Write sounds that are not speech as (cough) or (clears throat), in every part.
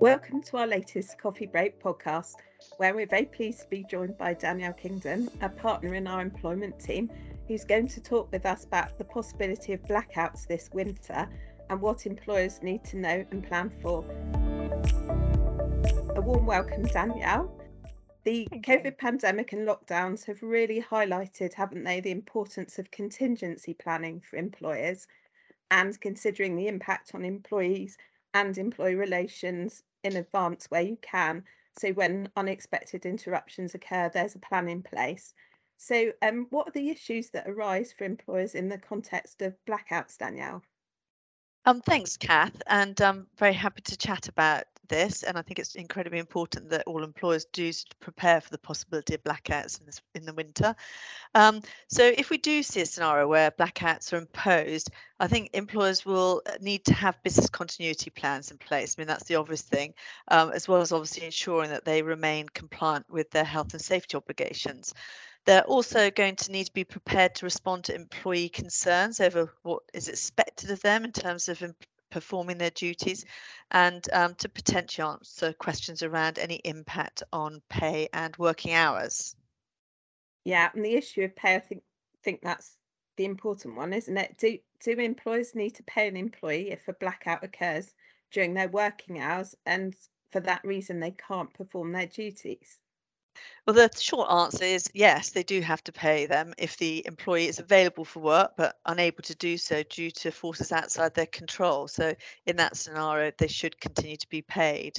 Welcome to our latest Coffee Break podcast, where we're very pleased to be joined by Danielle Kingdon, a partner in our employment team, who's going to talk with us about the possibility of blackouts this winter and what employers need to know and plan for. A warm welcome, Danielle. The COVID pandemic and lockdowns have really highlighted, haven't they, the importance of contingency planning for employers and considering the impact on employees and employee relations in advance where you can. So when unexpected interruptions occur, there's a plan in place. So um, what are the issues that arise for employers in the context of blackouts, Danielle? Um, thanks, Kath, and I'm very happy to chat about this. And I think it's incredibly important that all employers do prepare for the possibility of blackouts in, this, in the winter. Um, so if we do see a scenario where blackouts are imposed, I think employers will uh, need to have business continuity plans in place. I mean, that's the obvious thing, um, as well as obviously ensuring that they remain compliant with their health and safety obligations. They're also going to need to be prepared to respond to employee concerns over what is expected of them in terms of performing their duties and um, to potentially answer questions around any impact on pay and working hours. Yeah, and the issue of pay, I think think that's the important one, isn't it? Do do employers need to pay an employee if a blackout occurs during their working hours and for that reason they can't perform their duties? Well, the short answer is yes, they do have to pay them if the employee is available for work but unable to do so due to forces outside their control. So, in that scenario, they should continue to be paid.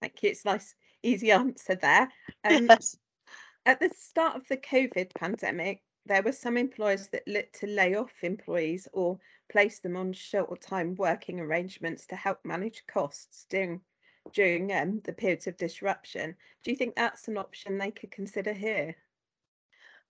Thank you. It's a nice, easy answer there. (laughs) Um, yes. At the start of the COVID pandemic, there were some employers that looked to lay off employees or place them on short time working arrangements to help manage costs during during um, the periods of disruption. Do you think that's an option they could consider here?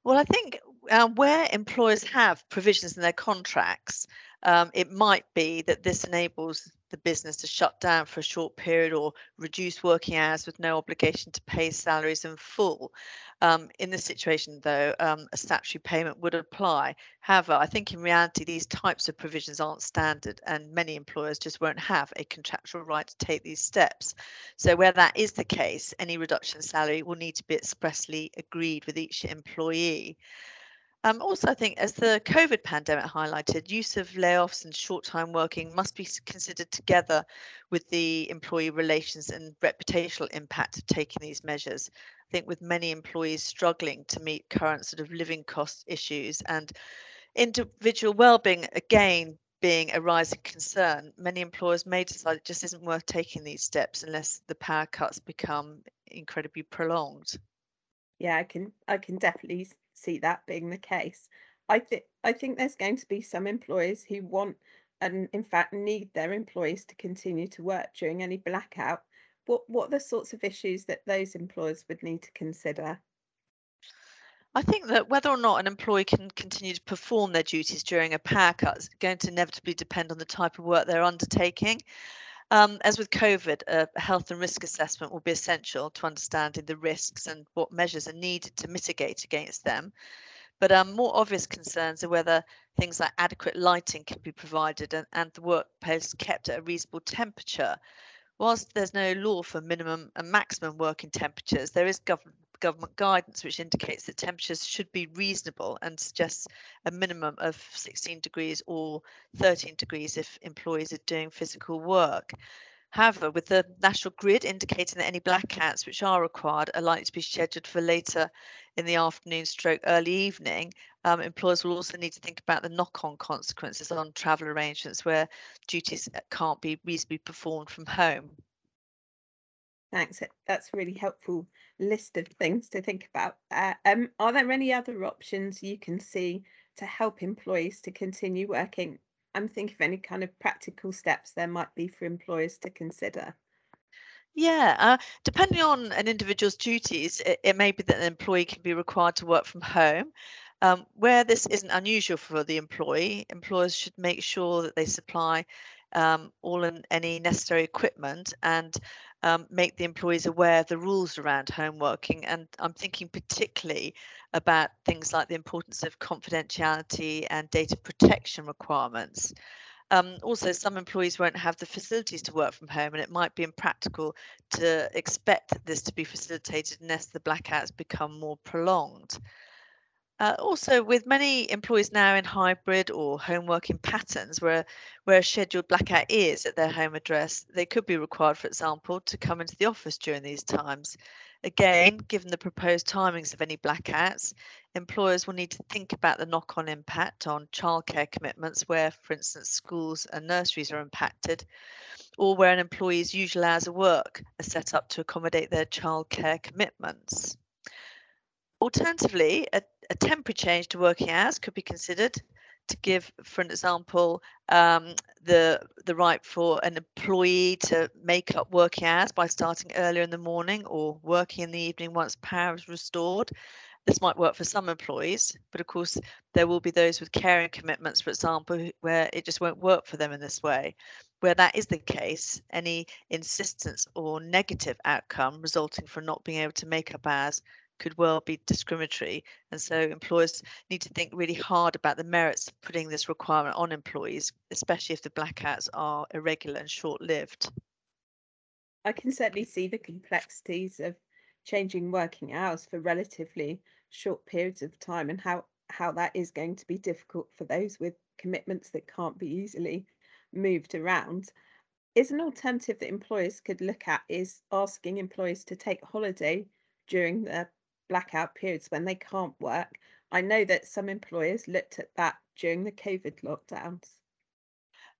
Well, I think uh, where employers have provisions in their contracts, um, it might be that this enables the business to shut down for a short period or reduce working hours with no obligation to pay salaries in full. Um, in this situation, though, um, a statutory payment would apply. However, I think in reality, these types of provisions aren't standard, and many employers just won't have a contractual right to take these steps. So, where that is the case, any reduction in salary will need to be expressly agreed with each employee. Um, also, I think as the COVID pandemic highlighted, use of layoffs and short time working must be considered together with the employee relations and reputational impact of taking these measures. I think with many employees struggling to meet current sort of living cost issues and individual well-being again being a rising concern, many employers may decide it just isn't worth taking these steps unless the power cuts become incredibly prolonged. Yeah, I can I can definitely see that being the case. I think I think there's going to be some employers who want and in fact need their employees to continue to work during any blackout. What what are the sorts of issues that those employers would need to consider? I think that whether or not an employee can continue to perform their duties during a power cut is going to inevitably depend on the type of work they're undertaking. Um, as with COVID, a health and risk assessment will be essential to understanding the risks and what measures are needed to mitigate against them. But um, more obvious concerns are whether things like adequate lighting can be provided and, and the workplace kept at a reasonable temperature. Whilst there's no law for minimum and maximum working temperatures, there is government government guidance which indicates that temperatures should be reasonable and suggests a minimum of 16 degrees or 13 degrees if employees are doing physical work. However, with the national grid indicating that any blackouts which are required are likely to be scheduled for later in the afternoon stroke early evening, um, employers will also need to think about the knock-on consequences on travel arrangements where duties can't be reasonably performed from home. Thanks. That's a really helpful list of things to think about. Uh, um, are there any other options you can see to help employees to continue working? I'm thinking of any kind of practical steps there might be for employers to consider. Yeah, uh, depending on an individual's duties, it, it, may be that an employee can be required to work from home. Um, where this isn't unusual for the employee, employers should make sure that they supply um, all and any necessary equipment and um, make the employees aware of the rules around home working. And I'm thinking particularly about things like the importance of confidentiality and data protection requirements. Um, also, some employees won't have the facilities to work from home, and it might be impractical to expect this to be facilitated unless the blackouts become more prolonged. Uh, also, with many employees now in hybrid or home working patterns where, where a scheduled blackout is at their home address, they could be required, for example, to come into the office during these times. Again, given the proposed timings of any blackouts, employers will need to think about the knock on impact on childcare commitments where, for instance, schools and nurseries are impacted, or where an employee's usual hours of work are set up to accommodate their childcare commitments. Alternatively, a, a temporary change to working hours could be considered to give, for an example, um, the the right for an employee to make up working hours by starting earlier in the morning or working in the evening once power is restored. This might work for some employees, but of course there will be those with caring commitments, for example, where it just won't work for them in this way. Where that is the case, any insistence or negative outcome resulting from not being able to make up hours could well be discriminatory. And so employers need to think really hard about the merits of putting this requirement on employees, especially if the blackouts are irregular and short lived. I can certainly see the complexities of changing working hours for relatively short periods of time and how, how that is going to be difficult for those with commitments that can't be easily moved around. Is an alternative that employers could look at is asking employees to take holiday during the blackout periods when they can't work. I know that some employers looked at that during the COVID lockdowns.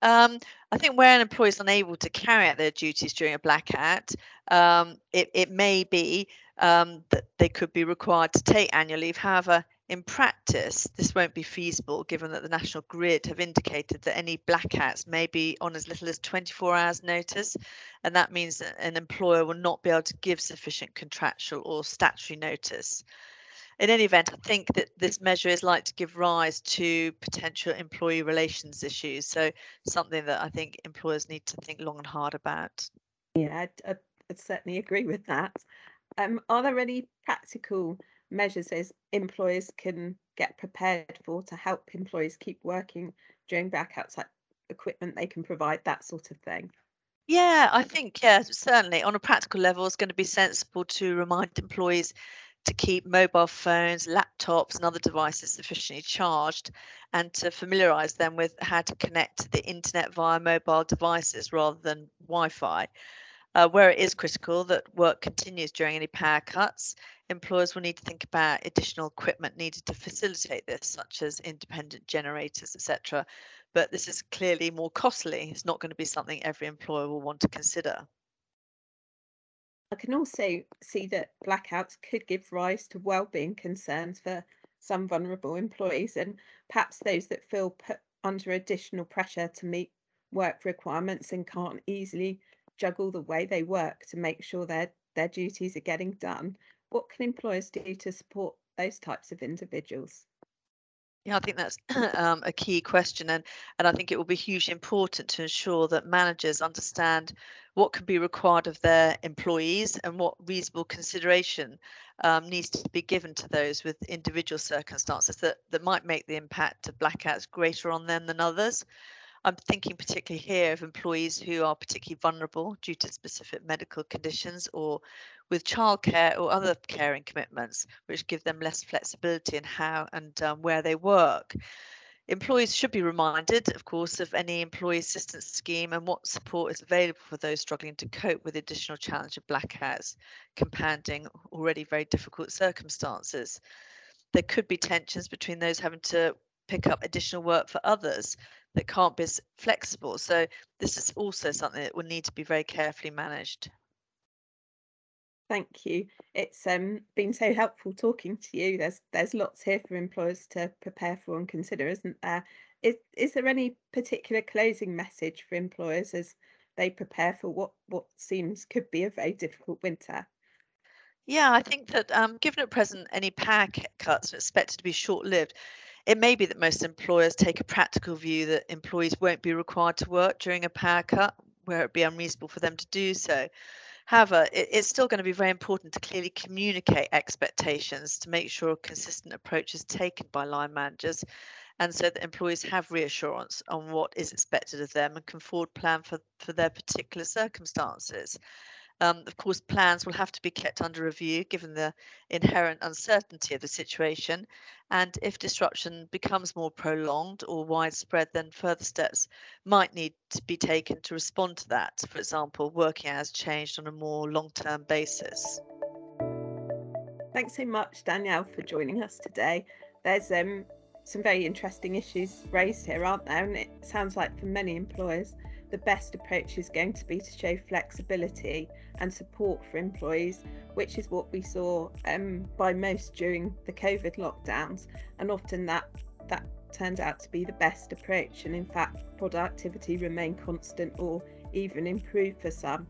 Um, I think where an employee is unable to carry out their duties during a blackout, um, it, it may be um, that they could be required to take annual leave. However, in practice, this won't be feasible given that the National Grid have indicated that any blackouts may be on as little as 24 hours notice. And that means that an employer will not be able to give sufficient contractual or statutory notice. In any event, I think that this measure is likely to give rise to potential employee relations issues. So something that I think employers need to think long and hard about. Yeah, I'd, I'd, I'd certainly agree with that. Um, are there any practical measures as employers can get prepared for to help employees keep working during blackouts, like equipment they can provide, that sort of thing? Yeah, I think, yeah, certainly on a practical level, it's going to be sensible to remind employees to keep mobile phones, laptops, and other devices sufficiently charged and to familiarize them with how to connect to the internet via mobile devices rather than Wi Fi. Uh, where it is critical that work continues during any power cuts, employers will need to think about additional equipment needed to facilitate this, such as independent generators, etc. But this is clearly more costly. It's not going to be something every employer will want to consider. I can also see that blackouts could give rise to well-being concerns for some vulnerable employees and perhaps those that feel put under additional pressure to meet work requirements and can't easily juggle the way they work to make sure their their duties are getting done. What can employers do to support those types of individuals? Yeah, I think that's (clears throat) um, a key question, and and I think it will be hugely important to ensure that managers understand what can be required of their employees and what reasonable consideration um, needs to be given to those with individual circumstances that that might make the impact of blackouts greater on them than others. I'm thinking particularly here of employees who are particularly vulnerable due to specific medical conditions or with childcare or other caring commitments, which give them less flexibility in how and um, where they work. Employees should be reminded, of course, of any employee assistance scheme and what support is available for those struggling to cope with the additional challenge of blackouts, compounding already very difficult circumstances. There could be tensions between those having to pick up additional work for others that can't be flexible. So this is also something that will need to be very carefully managed. Thank you. It's um, been so helpful talking to you. There's there's lots here for employers to prepare for and consider, isn't there? Is is there any particular closing message for employers as they prepare for what what seems could be a very difficult winter? Yeah, I think that um, given at present any power cuts are expected to be short-lived, it may be that most employers take a practical view that employees won't be required to work during a power cut where it would be unreasonable for them to do so. However, it, it's still going to be very important to clearly communicate expectations to make sure a consistent approach is taken by line managers and so that employees have reassurance on what is expected of them and can forward plan for, for their particular circumstances. Um, of course, plans will have to be kept under review given the inherent uncertainty of the situation. And if disruption becomes more prolonged or widespread, then further steps might need to be taken to respond to that. For example, working hours changed on a more long term basis. Thanks so much, Danielle, for joining us today. There's um, some very interesting issues raised here, aren't there? And it sounds like for many employers, the best approach is going to be to show flexibility and support for employees, which is what we saw um, by most during the COVID lockdowns. And often that that turned out to be the best approach. And in fact, productivity remained constant or even improved for some.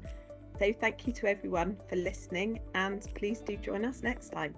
So thank you to everyone for listening and please do join us next time.